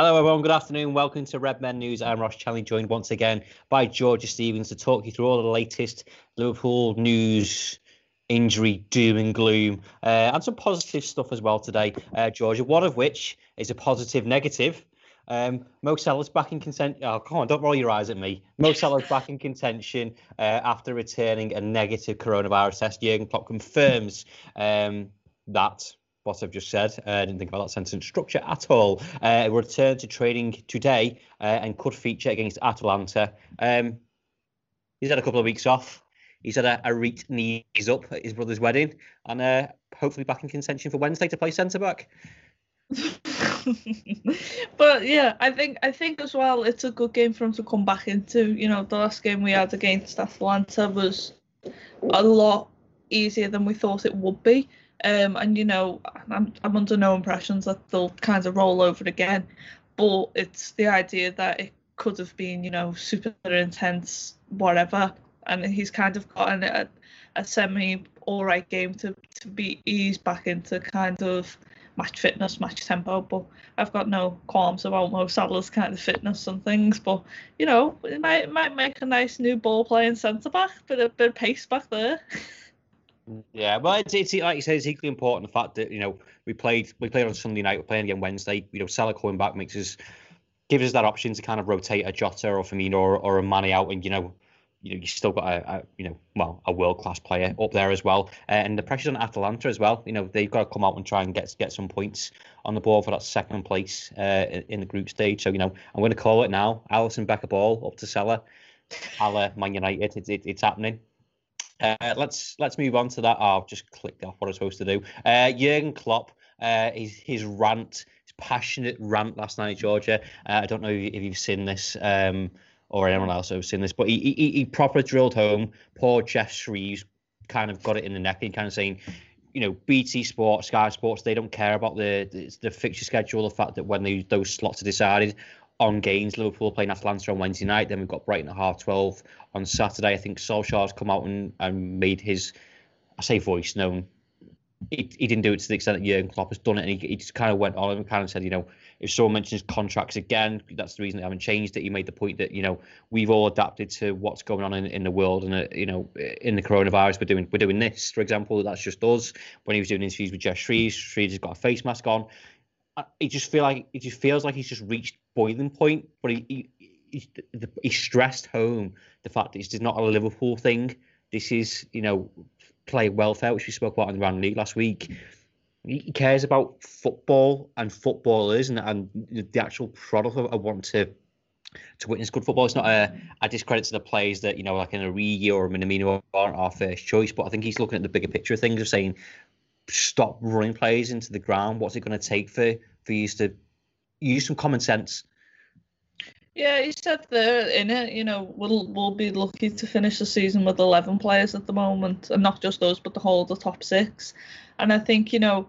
Hello, everyone. Good afternoon. Welcome to Red Men News. I'm Ross Chanley, joined once again by Georgia Stevens to talk you through all the latest Liverpool news, injury, doom and gloom, uh, and some positive stuff as well today, uh, Georgia. One of which is a positive negative. Um, Mo Salah's back in contention. Oh, come on, don't roll your eyes at me. Mo Salah's back in contention uh, after returning a negative coronavirus test. Jurgen Klopp confirms um, that what I've just said. Uh, I didn't think about that sentence structure at all. Uh, return to training today uh, and could feature against Atalanta. Um, he's had a couple of weeks off. He's had a, a knees up at his brother's wedding and uh, hopefully back in contention for Wednesday to play centre back. but yeah, I think I think as well it's a good game for him to come back into. You know, the last game we had against Atalanta was a lot easier than we thought it would be. Um, and you know, I'm I'm under no impressions that they'll kind of roll over again, but it's the idea that it could have been, you know, super intense, whatever, and he's kind of gotten a, a semi all right game to to be eased back into kind of match fitness, match tempo. But I've got no qualms about Mo Salah's kind of fitness and things. But you know, it might might make a nice new ball playing centre back, but a bit of pace back there. Yeah, well, it's, it's like you said, it's equally important the fact that you know we played we played on Sunday night, we're playing again Wednesday. You know, Salah coming back makes us gives us that option to kind of rotate a Jota or Firmino or, or a Mane out, and you know, you know, you still got a, a you know, well, a world class player up there as well, uh, and the pressure's on Atalanta as well. You know, they've got to come out and try and get get some points on the board for that second place uh, in the group stage. So you know, I'm going to call it now. Alisson Becker ball up to Salah, Ala Man United. It's it, it's happening. Uh, let's let's move on to that. I've just clicked off what I was supposed to do. Uh, Jurgen Klopp, uh, his his rant, his passionate rant last night, Georgia. Uh, I don't know if you've seen this um, or anyone else who's seen this, but he, he he proper drilled home. Poor Geoff Shreeves kind of got it in the neck and kind of saying, you know, BT Sports, Sky Sports, they don't care about the the, the fixture schedule. The fact that when they, those slots are decided, on games. Liverpool playing Atalanta on Wednesday night. Then we've got Brighton at half twelve on Saturday. I think Solskjaer's come out and, and made his, I say voice known. He, he didn't do it to the extent that Jurgen Klopp has done it, and he, he just kind of went on and kind of said, you know, if someone mentions contracts again, that's the reason they haven't changed it. He made the point that you know we've all adapted to what's going on in, in the world, and uh, you know in the coronavirus, we're doing we're doing this, for example. That's just us. When he was doing interviews with Geoff Shreeves, Shreeves has got a face mask on. He just feel like it just feels like he's just reached boiling point, but he, he he, he stressed home the fact that this is not a Liverpool thing. This is, you know, play welfare, which we spoke about in the round league last week. He cares about football and footballers and, and the actual product of wanting to to witness good football. It's not a, a discredit to the players that, you know, like an Origi or a Minamino aren't our first choice, but I think he's looking at the bigger picture of things of saying, stop running players into the ground. What's it going to take for, for you to use some common sense yeah, he said there in it, you know, we'll we'll be lucky to finish the season with eleven players at the moment, and not just us, but the whole of the top six. And I think you know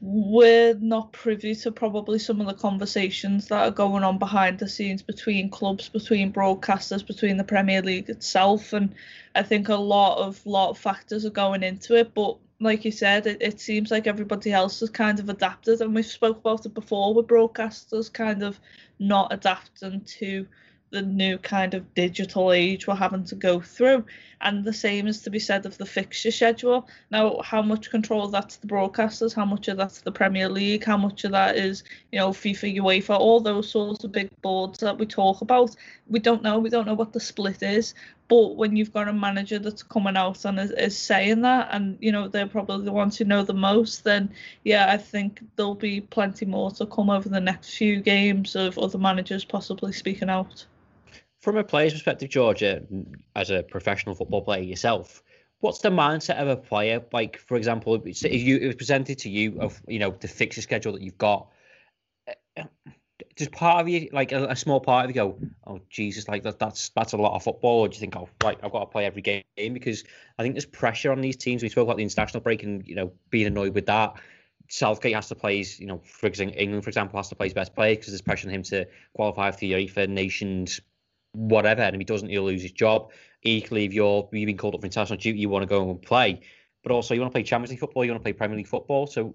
we're not privy to probably some of the conversations that are going on behind the scenes between clubs, between broadcasters, between the Premier League itself, and I think a lot of lot of factors are going into it. But like you said, it, it seems like everybody else has kind of adapted, and we've spoke about it before with broadcasters kind of not adapting to the new kind of digital age we're having to go through. And the same is to be said of the fixture schedule. Now, how much control that's the broadcasters, how much of that's the Premier League, how much of that is, you know, FIFA, UEFA, all those sorts of big boards that we talk about. We don't know. We don't know what the split is. But when you've got a manager that's coming out and is, is saying that, and you know they're probably the ones who know the most, then yeah, I think there'll be plenty more to come over the next few games of other managers possibly speaking out from a player's perspective, Georgia, as a professional football player yourself, what's the mindset of a player? Like, for example, if you it was presented to you of you know the fixture schedule that you've got, does part of you like a, a, small part of you go, oh Jesus, like that, that's that's a lot of football, or do you think, oh, right, I've got to play every game because I think there's pressure on these teams. We spoke about the international break and you know being annoyed with that. Southgate has to play his, you know, for example, England, for example, has to play his best player because there's pressure on him to qualify for the UEFA Nations whatever, and if he doesn't, he'll lose his job. Equally, if you're you've been called up for international duty, you want to go and play, but also you want to play Champions League football, you want to play Premier League football. So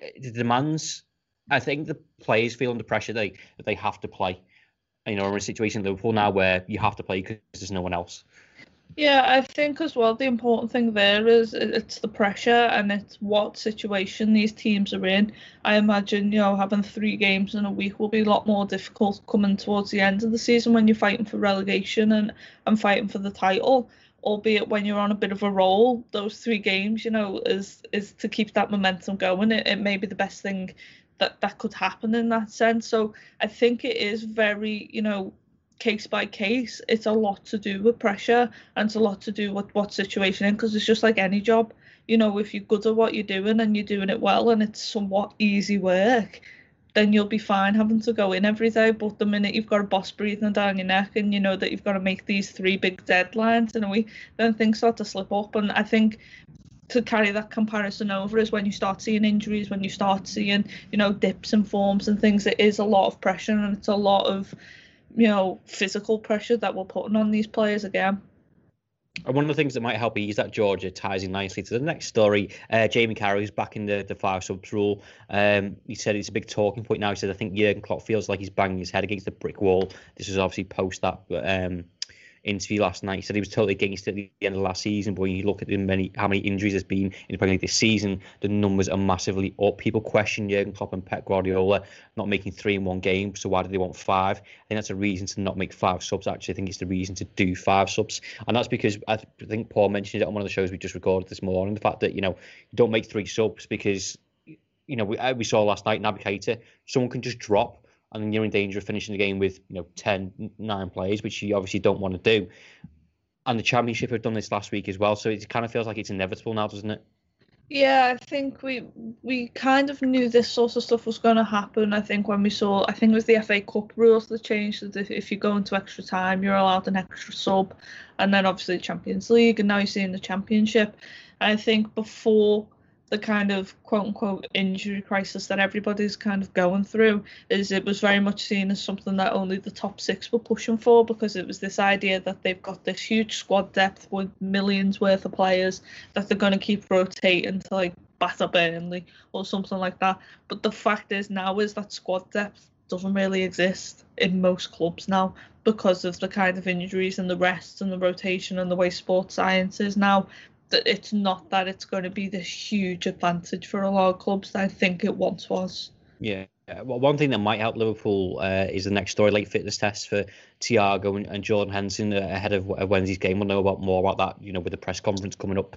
eh, the demands, I think the players feel under pressure they they have to play. You know, we're in a situation in Liverpool now where you have to play because there's no one else. Yeah, I think as well the important thing there is it's the pressure and it's what situation these teams are in. I imagine, you know, having three games in a week will be a lot more difficult coming towards the end of the season when you're fighting for relegation and, and fighting for the title. Albeit when you're on a bit of a roll, those three games, you know, is is to keep that momentum going. It, it may be the best thing that that could happen in that sense. So I think it is very, you know, case by case. It's a lot to do with pressure and it's a lot to do with what situation in because it's just like any job. You know, if you're good at what you're doing and you're doing it well and it's somewhat easy work, then you'll be fine having to go in every day. But the minute you've got a boss breathing down your neck and you know that you've got to make these three big deadlines in a week, then things start to slip up. And I think to carry that comparison over is when you start seeing injuries, when you start seeing, you know, dips and forms and things. It is a lot of pressure and it's a lot of you know, physical pressure that we're putting on these players again. And one of the things that might help ease that Georgia ties in nicely to the next story. Uh, Jamie Carragher is back in the, the five subs rule. Um, he said it's a big talking point now. He said I think Jurgen Klopp feels like he's banging his head against the brick wall. This was obviously post that um, interview last night. He said he was totally against it at the end of last season, but when you look at the many how many injuries there's been in the Premier League this season, the numbers are massively up. People question Jurgen Klopp and Pep Guardiola not making three in one game, so why do they want five? I think that's a reason to not make five subs. Actually, I think it's the reason to do five subs, and that's because I think Paul mentioned it on one of the shows we just recorded this morning. The fact that you know you don't make three subs because you know we, uh, we saw last night Naby Keita, someone can just drop and then you're in danger of finishing the game with you know 10, 9 players, which you obviously don't want to do. And the championship have done this last week as well, so it kind of feels like it's inevitable now, doesn't it? Yeah, I think we we kind of knew this sort of stuff was going to happen. I think when we saw, I think it was the FA Cup rules that changed that if, if you go into extra time, you're allowed an extra sub, and then obviously the Champions League, and now you're seeing the Championship. I think before the kind of quote unquote injury crisis that everybody's kind of going through is it was very much seen as something that only the top six were pushing for because it was this idea that they've got this huge squad depth with millions worth of players that they're going to keep rotating to like batter Burnley or something like that. But the fact is now is that squad depth doesn't really exist in most clubs now because of the kind of injuries and the rest and the rotation and the way sports science is now that it's not that it's going to be this huge advantage for a lot of clubs that I think it once was. Yeah. Well, one thing that might help Liverpool uh, is the next story, late fitness tests for Thiago and, and Jordan Henderson uh, ahead of Wednesday's game. We'll know about more about that, you know, with the press conference coming up.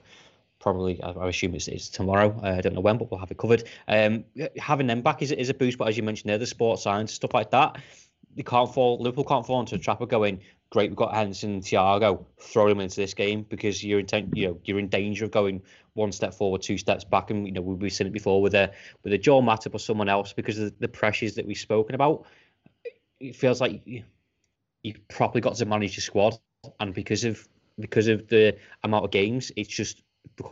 Probably, I, assume it's, it's tomorrow. Uh, I don't know when, but we'll have it covered. Um, having them back is, is a boost, but as you mentioned there, the sports science stuff like that, they can't fall. Liverpool can't fall into a trap of going great, we've got Henderson and Thiago, throw them into this game because you're in, you know, you're in danger of going one step forward, two steps back. And, you know, we've seen it before with a, with a Joel Matip or someone else because of the pressures that we've spoken about. It feels like you, you've probably got to manage your squad. And because of, because of the amount of games, it's just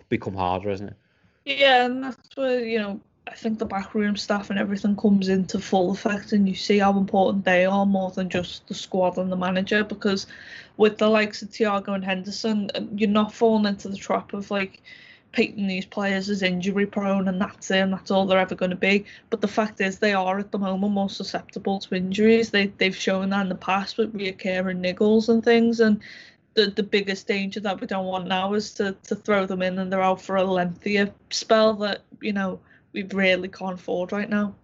become harder, isn't it? Yeah, and that's where, you know, I think the backroom staff and everything comes into full effect, and you see how important they are more than just the squad and the manager. Because with the likes of Thiago and Henderson, um, you're not falling into the trap of like painting these players as injury prone and that's it and that's all they're ever going to be. But the fact is they are at the moment more susceptible to injuries. They they've shown that in the past with reoccurring niggles and things and the, the biggest danger that we don't want now is to, to throw them in and they're out for a lengthier spell that, you know, we really can't afford right now.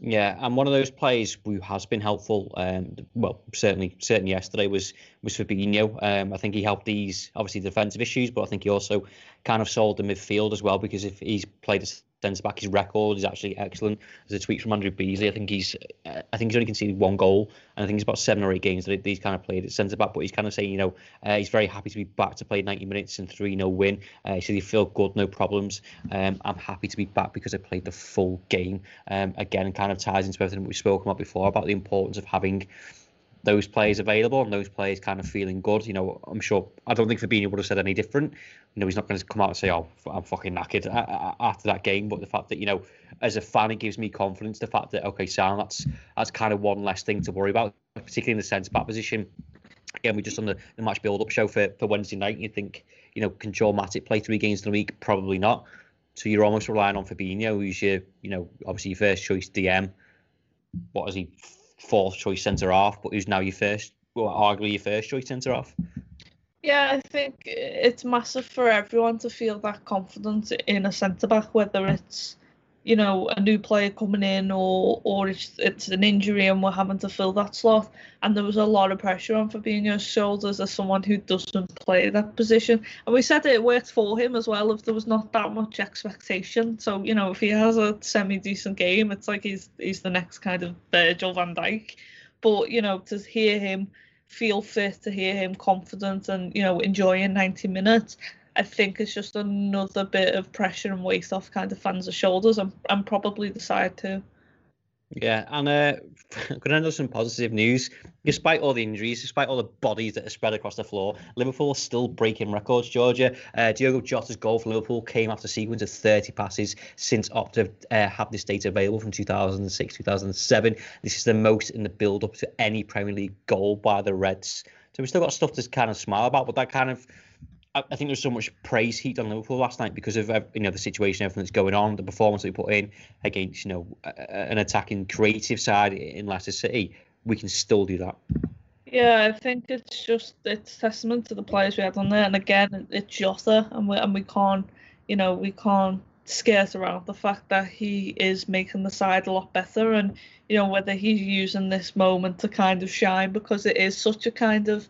Yeah, and one of those players who has been helpful, um, well, certainly, certainly yesterday was was Fabinho. Um, I think he helped these obviously defensive issues, but I think he also kind of sold the midfield as well because if he's played a centre back, his record is actually excellent. There's a tweet from Andrew Beasley. I think he's, uh, I think he's only conceded one goal, and I think it's about seven or eight games that he's kind of played at centre back. But he's kind of saying, you know, uh, he's very happy to be back to play 90 minutes and three no win. Uh, he said he feel good, no problems. Um, I'm happy to be back because I played the full game. Um, again, kind of ties into everything we've spoken about before about the importance of having those players available and those players kind of feeling good. You know, I'm sure I don't think Fabinho would have said any different. You know, he's not going to come out and say, "Oh, I'm fucking knackered" after that game. But the fact that you know, as a fan, it gives me confidence. The fact that okay, Sam, that's that's kind of one less thing to worry about, particularly in the centre back position. Again, we just on the, the match build-up show for, for Wednesday night. You think, you know, can Joel Matip play three games in a week? Probably not. So you're almost relying on Fabinho, who's your, you know, obviously your first choice DM. What is he? Fourth choice centre half, but who's now your first, well, arguably your first choice centre half. Yeah, I think it's massive for everyone to feel that confidence in a centre back, whether it's you know a new player coming in or or it's it's an injury and we're having to fill that slot. And there was a lot of pressure on Fabinho's shoulders as someone who doesn't play that position. And we said it worked for him as well if there was not that much expectation. So you know if he has a semi decent game, it's like he's he's the next kind of Virgil Van Dijk. But you know to hear him feel fit, to hear him confident and you know enjoying 90 minutes I think it's just another bit of pressure and weight off kind of fans' shoulders and, and probably the side too. Yeah, and uh, going to end some positive news. Despite all the injuries, despite all the bodies that are spread across the floor, Liverpool are still breaking records. Georgia, uh, Diogo Jota's goal for Liverpool came after a sequence of 30 passes since Opta uh, had this data available from 2006 2007. This is the most in the build up to any Premier League goal by the Reds. So we've still got stuff to kind of smile about, but that kind of I think there's so much praise heaped on Liverpool last night because of you know the situation, everything that's going on, the performance that we put in against you know an attacking creative side in Leicester City. We can still do that. Yeah, I think it's just it's testament to the players we had on there, and again, it's Jota, and we and we can't, you know, we can't skirt around the fact that he is making the side a lot better, and you know whether he's using this moment to kind of shine because it is such a kind of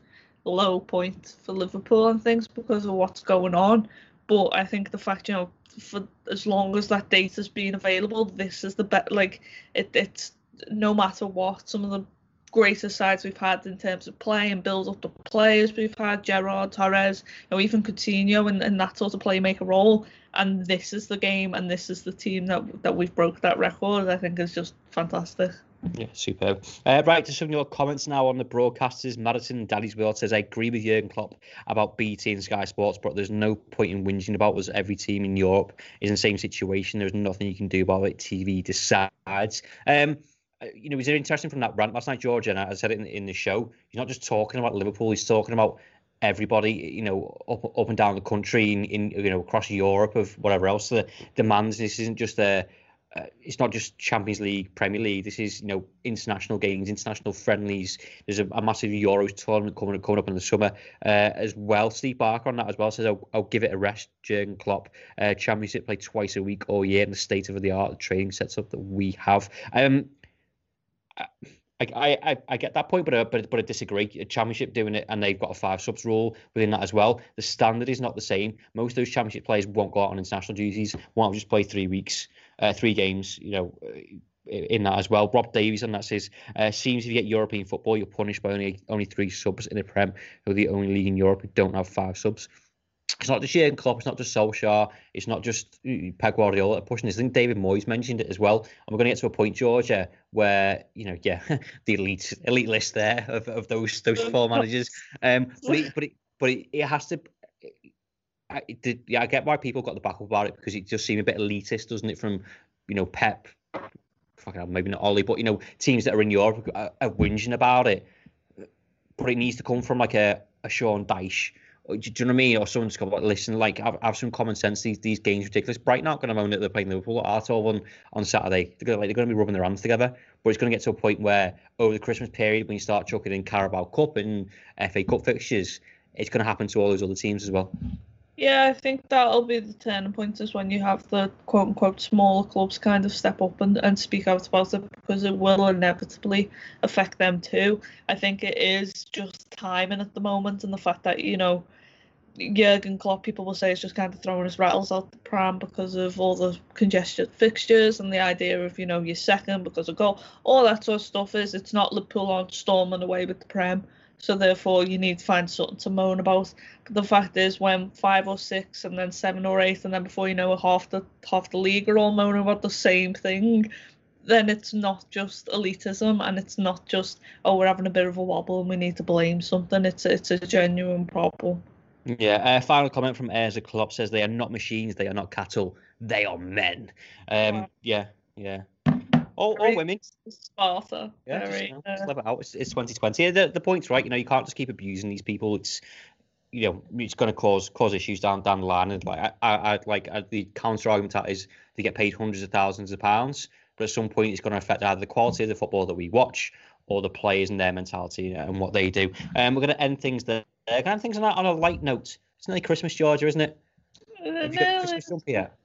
low point for Liverpool and things because of what's going on. But I think the fact, you know, for as long as that data's been available, this is the best. Like it, it's no matter what, some of the greatest sides we've had in terms of play and build up the players we've had, Gerrard, Torres, you know, even Coutinho and, and that sort of playmaker role. And this is the game and this is the team that that we've broke that record. I think is just fantastic. Yeah, superb. Uh, right, to some of your comments now on the broadcasters. Madison Daddy's World says, I agree with Jurgen Klopp about BT and Sky Sports, but there's no point in whinging about us. Every team in Europe is in the same situation. There's nothing you can do about it. TV decides. Um, uh, you know, was it interesting from that rant last night, George? And I said it in, in the show. He's not just talking about Liverpool, he's talking about everybody, you know, up up and down the country, in, in you know, across Europe, of whatever else the demands. This isn't just a uh, it's not just Champions League, Premier League. This is you know international games, international friendlies. There's a, a massive Euros tournament coming coming up in the summer uh, as well. Steve Barker on that as well says I'll, I'll give it a rest. Jurgen Klopp, uh, Championship play twice a week all year, and the state of the art training sets up that we have. Um, I, I, I get that point, but I, but but I disagree. A championship doing it, and they've got a five subs rule within that as well. The standard is not the same. Most of those championship players won't go out on international duties. Won't just play three weeks uh, three games, you know, in that as well. Rob Davies on that says, uh, seems if you get European football, you're punished by only only three subs in the Prem, who are the only league in Europe who don't have five subs. It's not just Jurgen Klopp, it's not just Solskjaer, it's not just uh, Pep Guardiola pushing this. I think David Moyes mentioned it as well. And we're going to get to a point, Georgia, where you know, yeah, the elite elite list there of, of those those four managers. Um, but it, but it, but it, it has to I did, yeah, I get why people got the back up about it because it just seemed a bit elitist, doesn't it? From you know Pep, fucking hell, maybe not Ollie, but you know teams that are in Europe are, are whinging about it. But it needs to come from like a, a Sean Dyche do you know what I mean? Or someone's got listen, like have, have some common sense. These these games ridiculous. Brighton aren't going to moan that they're playing Liverpool at all on on Saturday. They're going like to be rubbing their hands together. But it's going to get to a point where over the Christmas period, when you start chucking in Carabao Cup and FA Cup fixtures, it's going to happen to all those other teams as well. Yeah, I think that'll be the turning point is when you have the quote unquote smaller clubs kind of step up and, and speak out about it because it will inevitably affect them too. I think it is just timing at the moment and the fact that, you know, Jurgen Klopp, people will say, is just kind of throwing his rattles out the pram because of all the congested fixtures and the idea of, you know, you're second because of goal. All that sort of stuff is it's not Liverpool on storming away with the Prem. So therefore, you need to find something to moan about. The fact is, when five or six, and then seven or eight, and then before you know it, half the half the league are all moaning about the same thing, then it's not just elitism, and it's not just oh we're having a bit of a wobble and we need to blame something. It's it's a genuine problem. Yeah. Uh, final comment from Airs Club says they are not machines, they are not cattle, they are men. Um. Yeah. Yeah. All, all women. Sparta. Yeah, Very, just, uh... out. It's, it's 2020. The, the point's right. You know, you can't just keep abusing these people. It's you know, it's going to cause cause issues down down the line. And like, I, I, I like I, the counter argument that is they get paid hundreds of thousands of pounds, but at some point it's going to affect either the quality of the football that we watch or the players and their mentality and what they do. And um, we're going to end things there. Kind of things on a, on a light note. It's nearly Christmas, Georgia, isn't it? Uh, Have you got Christmas jumper yet?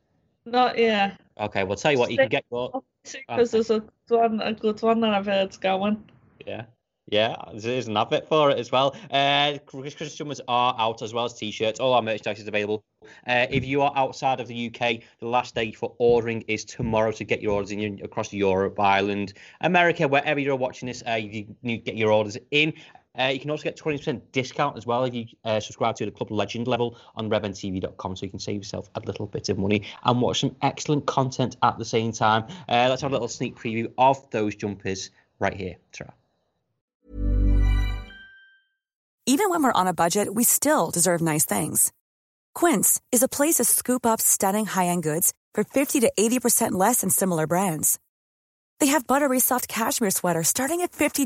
Not yet. Okay, well, tell you what, you can get your because there's a good one, a good one that I've heard's going. Yeah. Yeah, there's an advert for it as well. Uh, Christmas jumpers are out as well as t-shirts. All our merchandise is available. Uh, if you are outside of the UK, the last day for ordering is tomorrow to get your orders in across Europe, Ireland, America, wherever you're watching this. Uh, you to get your orders in. Uh, you can also get 20% discount as well if you uh, subscribe to the Club Legend level on redmentv.com, so you can save yourself a little bit of money and watch some excellent content at the same time. Uh, let's have a little sneak preview of those jumpers right here. Tara. Even when we're on a budget, we still deserve nice things. Quince is a place to scoop up stunning high-end goods for 50 to 80% less than similar brands. They have buttery soft cashmere sweaters starting at $50